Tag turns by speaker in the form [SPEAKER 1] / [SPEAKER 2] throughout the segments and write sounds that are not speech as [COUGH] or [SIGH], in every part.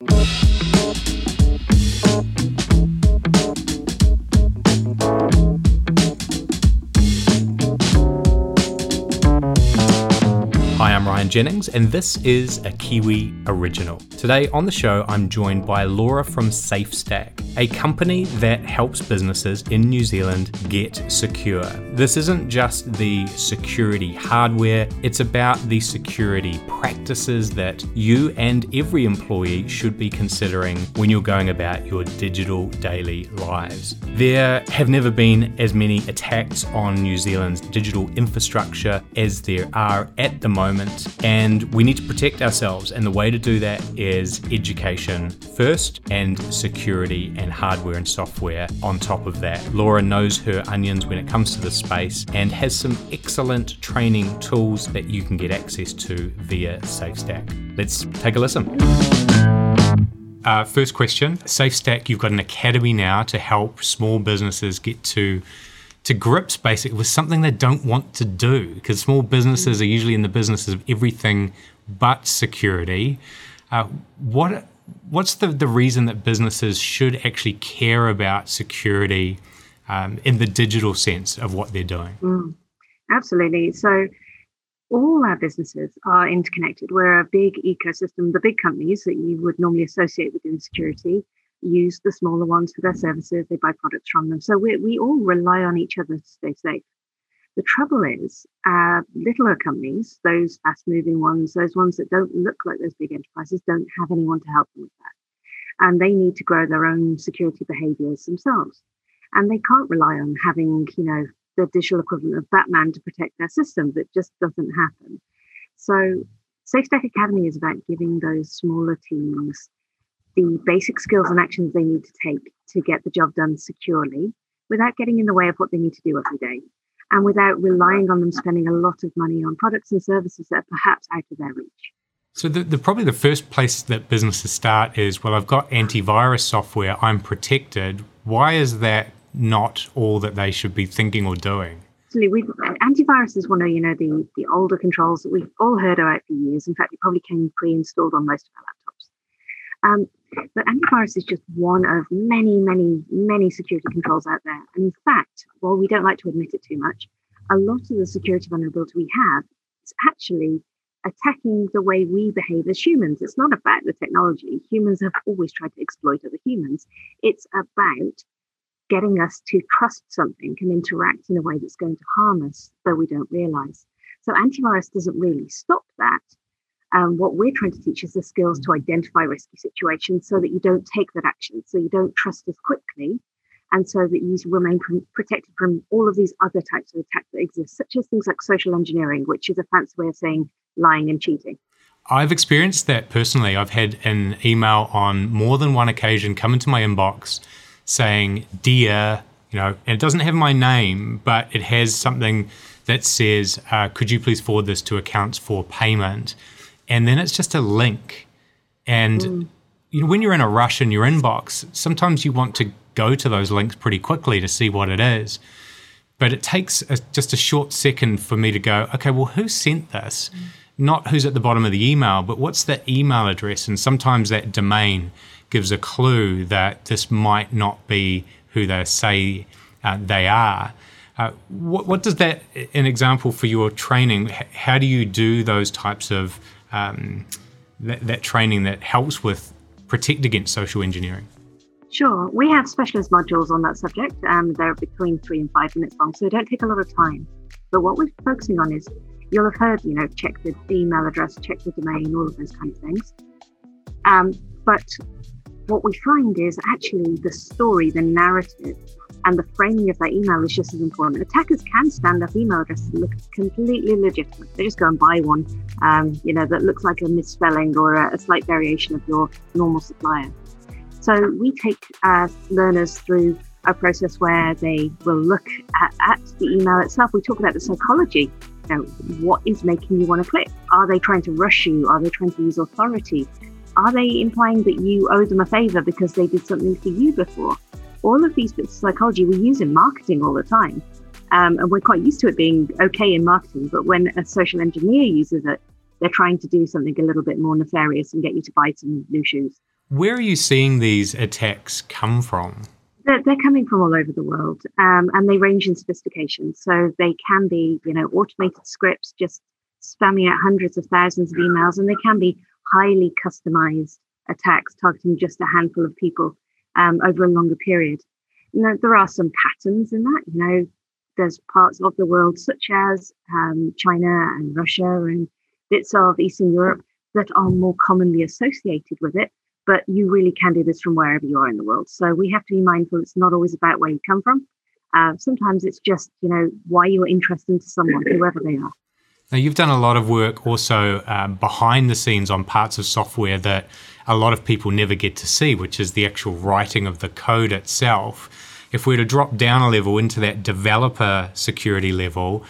[SPEAKER 1] Hi, Jennings, and this is a Kiwi original. Today on the show, I'm joined by Laura from SafeStack, a company that helps businesses in New Zealand get secure. This isn't just the security hardware, it's about the security practices that you and every employee should be considering when you're going about your digital daily lives. There have never been as many attacks on New Zealand's digital infrastructure as there are at the moment, and we need to protect ourselves. And the way to do that is education first, and security and hardware and software on top of that. Laura knows her onions when it comes to this space and has some excellent training tools that you can get access to via SafeStack. Let's take a listen. Uh, first question SafeStack, you've got an academy now to help small businesses get to to grips basically with something they don't want to do because small businesses are usually in the business of everything but security. Uh, what what's the, the reason that businesses should actually care about security um, in the digital sense of what they're doing?
[SPEAKER 2] Mm, absolutely. So all our businesses are interconnected. We're a big ecosystem. The big companies that you would normally associate with security use the smaller ones for their services. They buy products from them. So we, we all rely on each other to stay safe. The trouble is, uh, littler companies, those fast moving ones, those ones that don't look like those big enterprises, don't have anyone to help them with that. And they need to grow their own security behaviors themselves. And they can't rely on having, you know, the digital equivalent of Batman to protect their systems. It just doesn't happen. So SafeStack Academy is about giving those smaller teams the basic skills and actions they need to take to get the job done securely without getting in the way of what they need to do every day and without relying on them spending a lot of money on products and services that are perhaps out of their reach.
[SPEAKER 1] So the, the, probably the first place that businesses start is well, I've got antivirus software, I'm protected. Why is that not all that they should be thinking or doing?
[SPEAKER 2] Absolutely, antivirus is one of you know the the older controls that we've all heard about for years. In fact, it probably came pre-installed on most of our laptops. Um, but antivirus is just one of many, many, many security controls out there. And in fact, while we don't like to admit it too much, a lot of the security vulnerability we have is actually attacking the way we behave as humans. It's not about the technology. Humans have always tried to exploit other humans. It's about getting us to trust something and interact in a way that's going to harm us, though we don't realize. So antivirus doesn't really stop that. Um, what we're trying to teach is the skills to identify risky situations so that you don't take that action, so you don't trust as quickly, and so that you remain protected from all of these other types of attacks that exist, such as things like social engineering, which is a fancy way of saying lying and cheating.
[SPEAKER 1] I've experienced that personally. I've had an email on more than one occasion come into my inbox saying, Dear, you know, and it doesn't have my name, but it has something that says, uh, Could you please forward this to accounts for payment? And then it's just a link. And mm. you know, when you're in a rush in your inbox, sometimes you want to go to those links pretty quickly to see what it is. But it takes a, just a short second for me to go, okay, well, who sent this? Mm. Not who's at the bottom of the email, but what's the email address? And sometimes that domain gives a clue that this might not be who they say uh, they are. Uh, what, what, does that, an example for your training, how do you do those types of um, that, that training that helps with protect against social engineering?
[SPEAKER 2] Sure. We have specialist modules on that subject. and they're between three and five minutes long, so they don't take a lot of time. But what we're focusing on is you'll have heard, you know, check the email address, check the domain, all of those kind of things. Um, but what we find is actually the story, the narrative and the framing of that email is just as important. Attackers can stand up email addresses that look completely legitimate. They just go and buy one, um, you know, that looks like a misspelling or a, a, slight variation of your normal supplier. So we take uh, learners through a process where they will look at, at the email itself. We talk about the psychology. You know, what is making you want to click? Are they trying to rush you? Are they trying to use authority? Are they implying that you owe them a favor because they did something for you before? All of these bits of psychology we use in marketing all the time. Um, and we're quite used to it being okay in marketing. But when a social engineer uses it, they're trying to do something a little bit more nefarious and get you to buy some new shoes.
[SPEAKER 1] Where are you seeing these attacks come from?
[SPEAKER 2] They're, they're coming from all over the world, um, and they range in sophistication. So they can be, you know, automated scripts just spamming out hundreds of thousands of emails, and they can be highly customized attacks targeting just a handful of people um, over a longer period. There are some patterns in that. You know, there's parts of the world such as um, China and Russia and bits of Eastern Europe that are more commonly associated with it but you really can do this from wherever you are in the world. So we have to be mindful it's not always about where you come from. Uh, sometimes it's just, you know, why you are interesting to someone, whoever they are.
[SPEAKER 1] Now, you've done a lot of work also um, behind the scenes on parts of software that a lot of people never get to see, which is the actual writing of the code itself. If we were to drop down a level into that developer security level,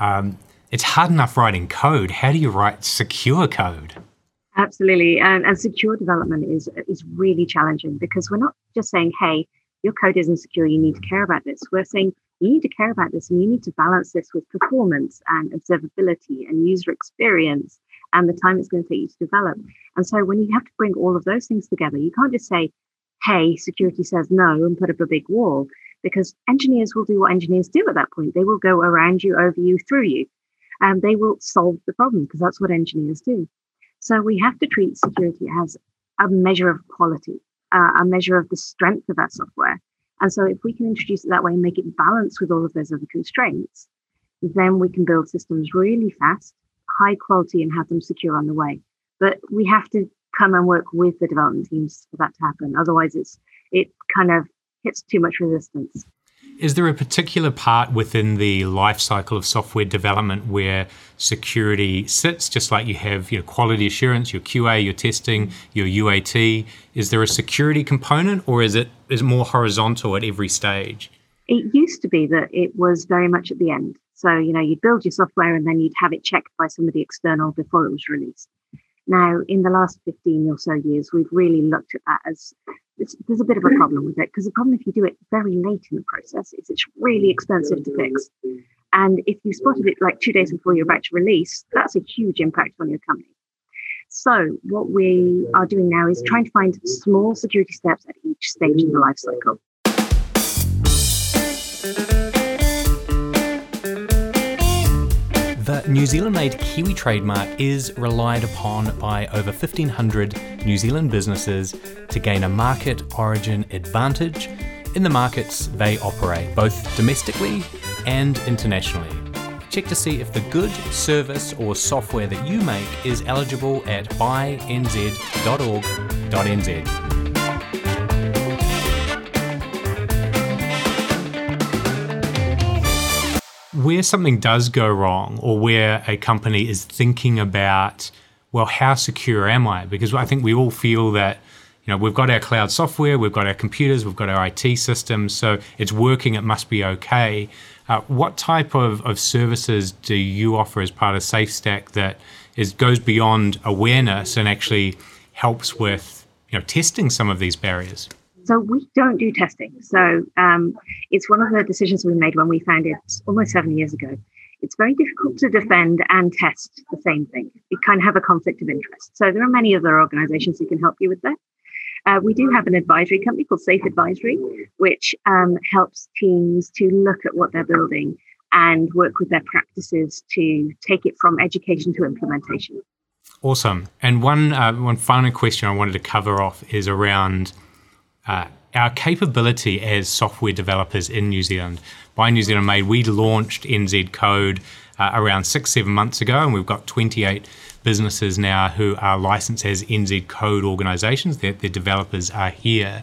[SPEAKER 1] um, it's hard enough writing code. How do you write secure code?
[SPEAKER 2] Absolutely, and, and secure development is is really challenging because we're not just saying, "Hey, your code isn't secure. You need to care about this." We're saying you need to care about this, and you need to balance this with performance and observability and user experience and the time it's going to take you to develop. And so, when you have to bring all of those things together, you can't just say, "Hey, security says no," and put up a big wall, because engineers will do what engineers do at that point. They will go around you, over you, through you, and they will solve the problem because that's what engineers do. So we have to treat security as a measure of quality, uh, a measure of the strength of our software. And so if we can introduce it that way and make it balance with all of those other constraints, then we can build systems really fast, high quality, and have them secure on the way. But we have to come and work with the development teams for that to happen. Otherwise, it's it kind of hits too much resistance.
[SPEAKER 1] Is there a particular part within the life cycle of software development where security sits, just like you have your quality assurance, your QA, your testing, your UAT? Is there a security component, or is it is more horizontal at every stage?
[SPEAKER 2] It used to be that it was very much at the end. So you know, you'd build your software and then you'd have it checked by somebody external before it was released. Now, in the last 15 or so years, we've really looked at that as there's a bit of a problem with it because the problem if you do it very late in the process is it's really expensive to fix. And if you spotted it like two days before you're about to release, that's a huge impact on your company. So what we are doing now is trying to find small security steps at each stage in the life cycle.
[SPEAKER 1] The New Zealand made Kiwi trademark is relied upon by over 1,500 New Zealand businesses to gain a market origin advantage in the markets they operate, both domestically and internationally. Check to see if the good service or software that you make is eligible at buynz.org.nz. where something does go wrong or where a company is thinking about, well, how secure am I? Because I think we all feel that, you know, we've got our cloud software, we've got our computers, we've got our IT systems, so it's working, it must be okay. Uh, what type of, of services do you offer as part of SafeStack that is goes beyond awareness and actually helps with, you know, testing some of these barriers?
[SPEAKER 2] So we don't do testing. So um, it's one of the decisions we made when we founded almost seven years ago. It's very difficult to defend and test the same thing. You kind of have a conflict of interest. So there are many other organizations who can help you with that. Uh, we do have an advisory company called Safe Advisory, which um, helps teams to look at what they're building and work with their practices to take it from education to implementation.
[SPEAKER 1] Awesome. And one uh, one final question I wanted to cover off is around uh, our capability as software developers in New Zealand. Buy New Zealand Made, we launched NZ Code uh, around six, seven months ago, and we've got 28 businesses now who are licensed as NZ Code organizations. Their, their developers are here.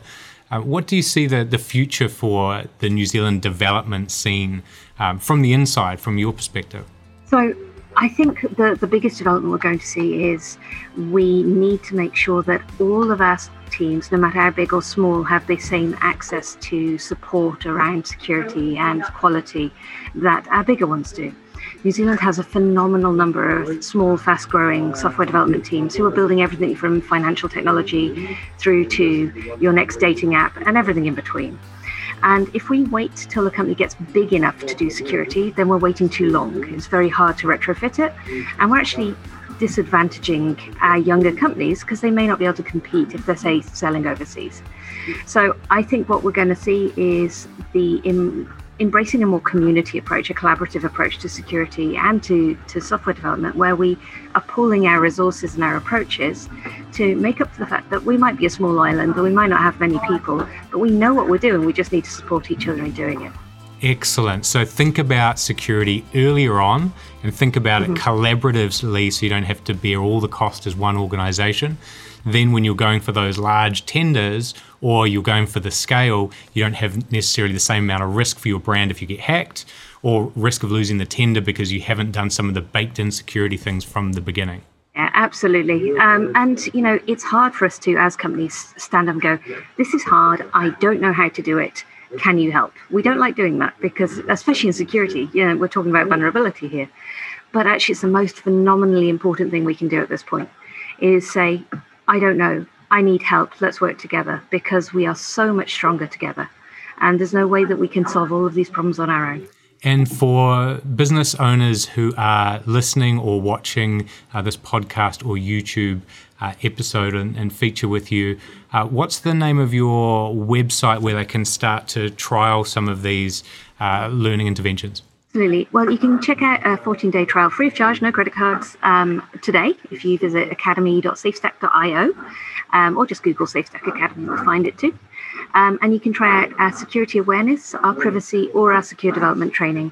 [SPEAKER 1] Uh, what do you see the, the future for the New Zealand development scene um, from the inside, from your perspective?
[SPEAKER 2] So, I think the, the biggest development we're going to see is we need to make sure that all of our teams, no matter how big or small, have the same access to support around security and quality that our bigger ones do. New Zealand has a phenomenal number of small, fast growing software development teams who are building everything from financial technology through to your next dating app and everything in between. And if we wait till the company gets big enough to do security, then we're waiting too long. It's very hard to retrofit it. And we're actually disadvantaging our younger companies because they may not be able to compete if they're, say, selling overseas. So I think what we're going to see is the in, embracing a more community approach, a collaborative approach to security and to, to software development, where we are pooling our resources and our approaches to make up for the fact that we might be a small island or we might not have many people, but we know what we're doing. We just need to support each other in doing it.
[SPEAKER 1] Excellent. So think about security earlier on and think about mm-hmm. it collaboratively so you don't have to bear all the cost as one organization. Then, when you're going for those large tenders or you're going for the scale, you don't have necessarily the same amount of risk for your brand if you get hacked or risk of losing the tender because you haven't done some of the baked in security things from the beginning.
[SPEAKER 2] Yeah, absolutely. Um, and, you know, it's hard for us to, as companies, stand up and go, this is hard. I don't know how to do it can you help? We don't like doing that because, especially in security, you know, we're talking about vulnerability here. But actually, it's the most phenomenally important thing we can do at this point is say, I don't know, I need help, let's work together because we are so much stronger together. And there's no way that we can solve all of these problems on our own.
[SPEAKER 1] And for business owners who are listening or watching uh, this podcast or YouTube uh, episode and, and, feature with you, uh, what's the name of your website where they can start to trial some of these uh, learning interventions?
[SPEAKER 2] Absolutely. Well, you can check out a 14 day trial free of charge, no credit cards, um, today if you visit academy.safestack.io um, or just Google SafeStack Academy, you'll find it too. Um, and you can try out our security awareness, our privacy, or our secure development training.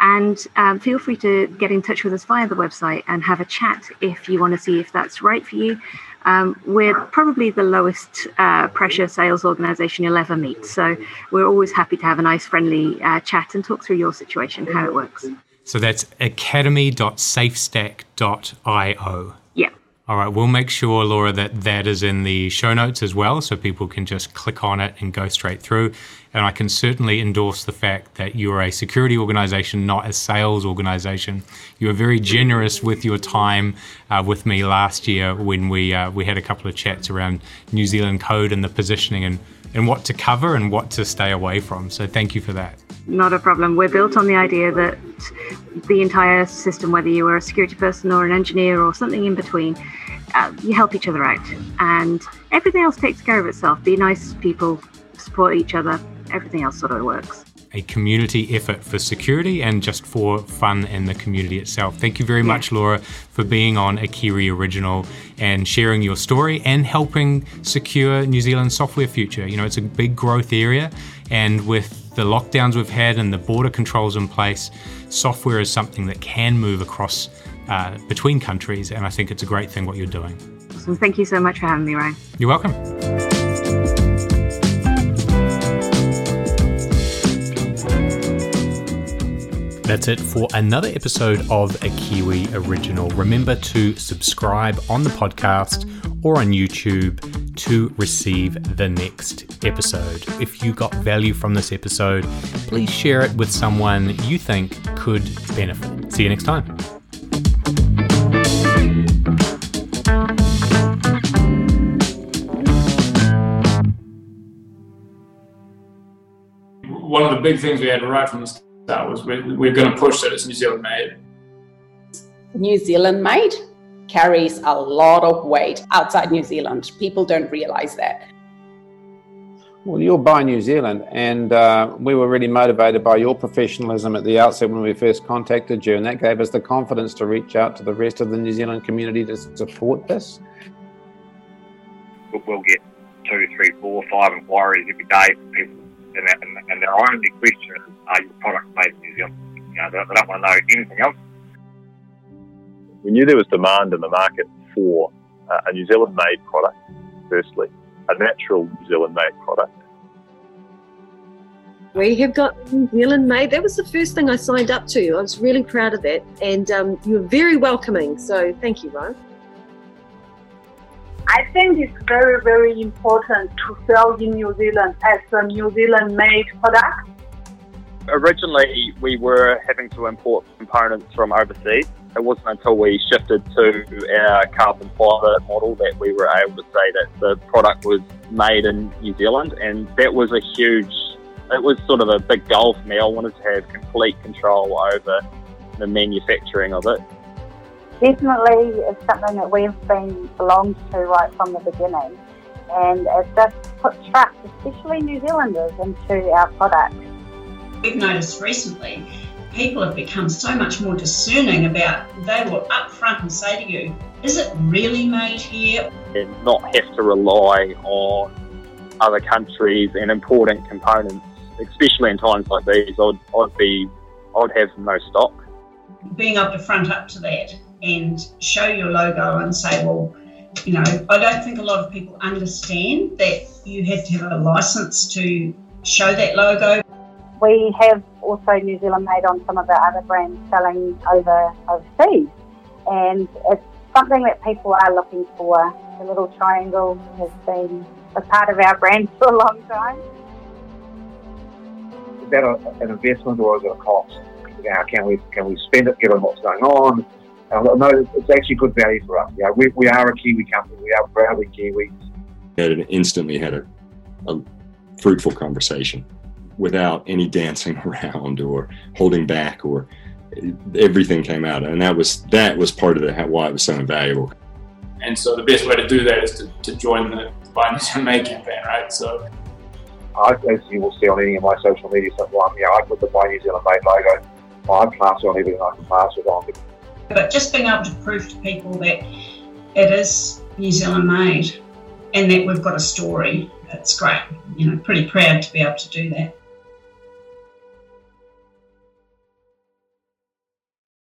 [SPEAKER 2] And um, feel free to get in touch with us via the website and have a chat if you want to see if that's right for you. Um, we're probably the lowest uh, pressure sales organization you'll ever meet. So we're always happy to have a nice, friendly uh, chat and talk through your situation, how it works.
[SPEAKER 1] So that's academy.safestack.io. All right, we'll make sure, Laura, that that is in the show notes as well, so people can just click on it and go straight through. And I can certainly endorse the fact that you're a security organization, not a sales organization. You were very generous with your time uh, with me last year when we uh, we had a couple of chats around New Zealand code and the positioning and, and what to cover and what to stay away from. So thank you for that.
[SPEAKER 2] Not a problem. We're built on the idea that the entire system, whether you are a security person or an engineer or something in between, uh, you help each other out, and everything else takes care of itself. Be nice people, support each other. Everything else sort of works.
[SPEAKER 1] A community effort for security and just for fun in the community itself. Thank you very yeah. much, Laura, for being on a Kiwi Original and sharing your story and helping secure New Zealand's software future. You know, it's a big growth area, and with the lockdowns we've had and the border controls in place, software is something that can move across uh, between countries, and I think it's a great thing what you're doing.
[SPEAKER 2] Awesome. Thank you so much for having me, Ryan.
[SPEAKER 1] You're welcome. That's it for another episode of a Kiwi Original. Remember to subscribe on the podcast or on YouTube to receive the next episode. If you got value from this episode, please share it with someone you think could benefit. See you next time.
[SPEAKER 3] one of the big things we had right from the start was we're, we're going to push that it's New Zealand made.
[SPEAKER 4] New Zealand made carries a lot of weight outside New Zealand. People don't realize that.
[SPEAKER 5] Well, you're by New Zealand, and uh, we were really motivated by your professionalism at the outset when we first contacted you, and that gave us the confidence to reach out to the rest of the New Zealand community to support this.
[SPEAKER 6] We'll get two, three, four, five inquiries every day from people and, and, and their only question is, are your products made in New Zealand? You know, they, they don't want to know anything else.
[SPEAKER 7] We knew there was demand in the market for uh, a New Zealand made product, firstly, a natural New Zealand made product.
[SPEAKER 8] We have got New Zealand made. That was the first thing I signed up to. I was really proud of that. And um, you were very welcoming. So thank you, Ryan.
[SPEAKER 9] I think it's very, very important to sell in New Zealand as a New Zealand made product.
[SPEAKER 10] Originally, we were having to import components from overseas. It wasn't until we shifted to our carbon fibre model that we were able to say that the product was made in New Zealand, and that was a huge, it was sort of a big goal for me. I wanted to have complete control over the manufacturing of it.
[SPEAKER 9] definitely it's something that we've been belonged to right from the beginning. And it just put trust, especially New Zealanders, into our products.
[SPEAKER 11] We've noticed recently people have become so much more discerning about they will upfront and say to you, is it really made here?
[SPEAKER 10] And not have to rely on other countries and important components, especially in times like these, I'd, I'd be, I'd have no stock.
[SPEAKER 11] Being able to front up to that and show your logo and say, well, you know, I don't think a lot of people understand that you have to have a license to show that logo.
[SPEAKER 9] We have also New Zealand made on some of our other brands selling over overseas, and it's something that people are looking for. The little triangle has been a part of our brand [LAUGHS] for a long time.
[SPEAKER 12] Is that a, an investment or is it a cost? You know, can we can we spend it given what's going on? Uh, no, it's actually good value for us. Yeah, we, we are a Kiwi company. We are proudly Kiwi.
[SPEAKER 13] Had instantly had a, a fruitful conversation without any dancing [LAUGHS] around or holding back or everything came out and that was that was part of the why it was so invaluable
[SPEAKER 3] and so the best way to do that is to, to join the Buy New Zealand Made campaign right so
[SPEAKER 12] I, as you will see on any of my social media stuff, well, you know, I put the Buy New Zealand Made logo. I pass it on everything I can pass it on.
[SPEAKER 11] But just being able to prove to people that it is New Zealand made and that we've got a story, it's great. You know, pretty proud to be able to do that.